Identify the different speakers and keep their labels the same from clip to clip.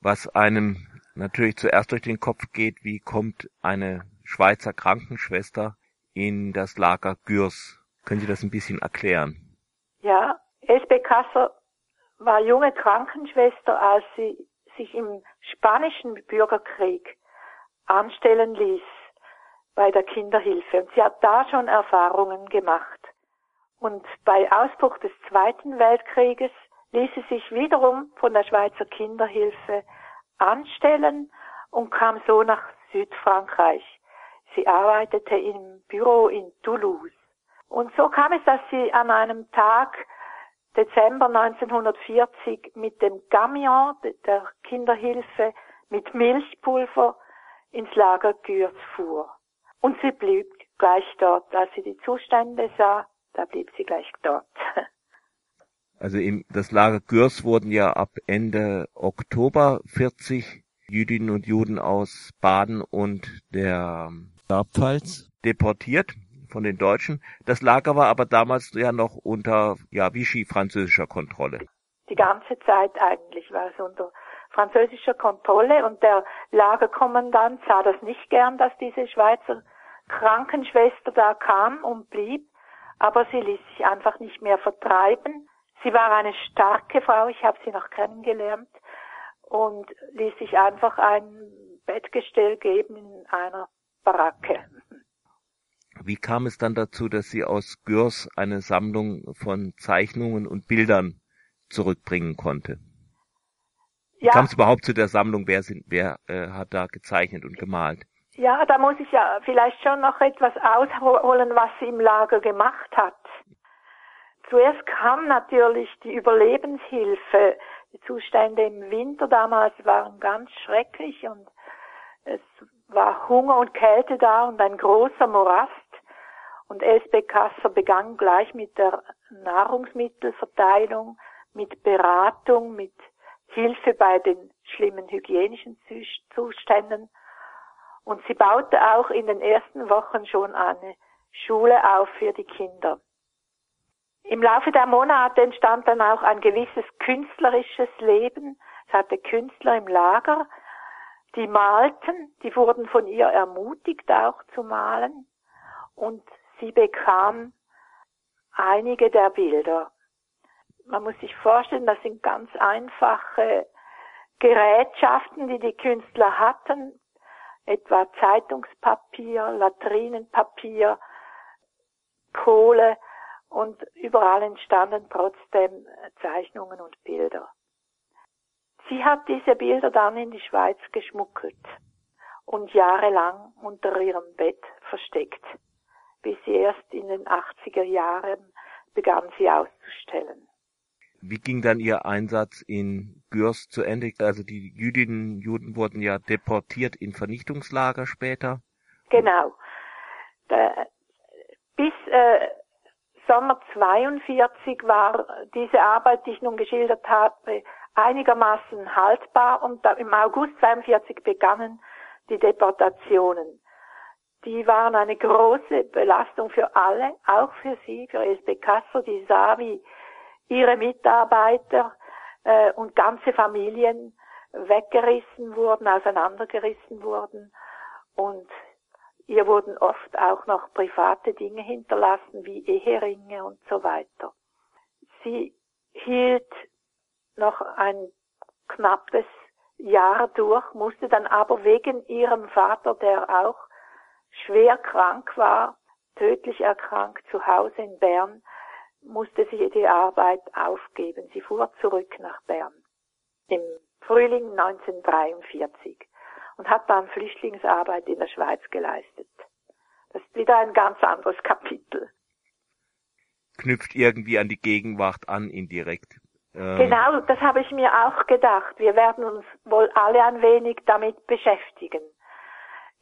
Speaker 1: was einem natürlich zuerst durch den Kopf geht, wie kommt eine Schweizer Krankenschwester in das Lager Gürs. Können Sie das ein bisschen erklären?
Speaker 2: Ja, Esbe Kasser war junge Krankenschwester, als sie sich im spanischen Bürgerkrieg anstellen ließ bei der Kinderhilfe. Und sie hat da schon Erfahrungen gemacht. Und bei Ausbruch des Zweiten Weltkrieges ließ sie sich wiederum von der Schweizer Kinderhilfe anstellen und kam so nach Südfrankreich. Sie arbeitete im Büro in Toulouse. Und so kam es, dass sie an einem Tag Dezember 1940 mit dem Gamion der Kinderhilfe mit Milchpulver ins Lager Gürz fuhr. Und sie blieb gleich dort. Als sie die Zustände sah, da blieb sie gleich dort.
Speaker 1: Also im, das Lager Gürs wurden ja ab Ende Oktober 40 Jüdinnen und Juden aus Baden und der Erbpfalz deportiert von den Deutschen. Das Lager war aber damals ja noch unter ja, Vichy französischer Kontrolle.
Speaker 2: Die ganze Zeit eigentlich war es unter französischer Kontrolle und der Lagerkommandant sah das nicht gern, dass diese Schweizer Krankenschwester da kam und blieb, aber sie ließ sich einfach nicht mehr vertreiben. Sie war eine starke Frau, ich habe sie noch kennengelernt und ließ sich einfach ein Bettgestell geben in einer Baracke.
Speaker 1: Wie kam es dann dazu, dass Sie aus Gürs eine Sammlung von Zeichnungen und Bildern zurückbringen konnte? Wie ja. kam es überhaupt zu der Sammlung? Wer, sind, wer äh, hat da gezeichnet und gemalt?
Speaker 2: Ja, da muss ich ja vielleicht schon noch etwas ausholen, was sie im Lager gemacht hat. Zuerst kam natürlich die Überlebenshilfe. Die Zustände im Winter damals waren ganz schrecklich und es war Hunger und Kälte da und ein großer Morast. Und SB Kasser begann gleich mit der Nahrungsmittelverteilung, mit Beratung, mit Hilfe bei den schlimmen hygienischen Zuständen. Und sie baute auch in den ersten Wochen schon eine Schule auf für die Kinder. Im Laufe der Monate entstand dann auch ein gewisses künstlerisches Leben. Es hatte Künstler im Lager, die malten, die wurden von ihr ermutigt auch zu malen und sie bekam einige der Bilder. Man muss sich vorstellen, das sind ganz einfache Gerätschaften, die die Künstler hatten, etwa Zeitungspapier, Latrinenpapier, Kohle und überall entstanden trotzdem Zeichnungen und Bilder. Sie hat diese Bilder dann in die Schweiz geschmuggelt und jahrelang unter ihrem Bett versteckt bis erst in den 80er Jahren begann sie auszustellen.
Speaker 1: Wie ging dann Ihr Einsatz in Gürs zu Ende? Also die Jüdinnen, Juden wurden ja deportiert in Vernichtungslager später.
Speaker 2: Genau. Da, bis äh, Sommer 42 war diese Arbeit, die ich nun geschildert habe, einigermaßen haltbar und im August 42 begannen die Deportationen. Die waren eine große Belastung für alle, auch für sie, für SB Kasser, die sah, wie ihre Mitarbeiter äh, und ganze Familien weggerissen wurden, auseinandergerissen wurden. Und ihr wurden oft auch noch private Dinge hinterlassen, wie Eheringe und so weiter. Sie hielt noch ein knappes Jahr durch, musste dann aber wegen ihrem Vater, der auch schwer krank war, tödlich erkrankt, zu Hause in Bern, musste sie die Arbeit aufgeben. Sie fuhr zurück nach Bern im Frühling 1943 und hat dann Flüchtlingsarbeit in der Schweiz geleistet. Das ist wieder ein ganz anderes Kapitel.
Speaker 1: Knüpft irgendwie an die Gegenwart an, indirekt.
Speaker 2: Ähm genau, das habe ich mir auch gedacht. Wir werden uns wohl alle ein wenig damit beschäftigen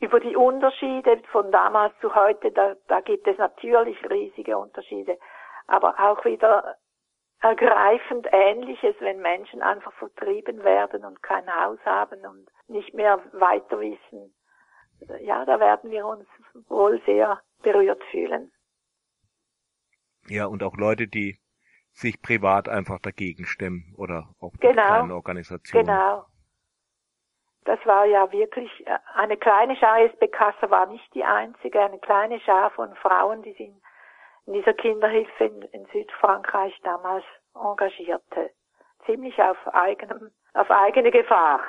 Speaker 2: über die Unterschiede von damals zu heute, da, da gibt es natürlich riesige Unterschiede, aber auch wieder ergreifend Ähnliches, wenn Menschen einfach vertrieben werden und kein Haus haben und nicht mehr weiter wissen. Ja, da werden wir uns wohl sehr berührt fühlen.
Speaker 1: Ja, und auch Leute, die sich privat einfach dagegen stemmen oder auch
Speaker 2: genau,
Speaker 1: kleine Organisationen.
Speaker 2: Genau. das war ja wirklich äh, eine kleine Schar. SB Kasser war nicht die einzige, eine kleine Schar von Frauen, die sich in dieser Kinderhilfe in, in Südfrankreich damals engagierte. Ziemlich auf eigenem, auf eigene Gefahr.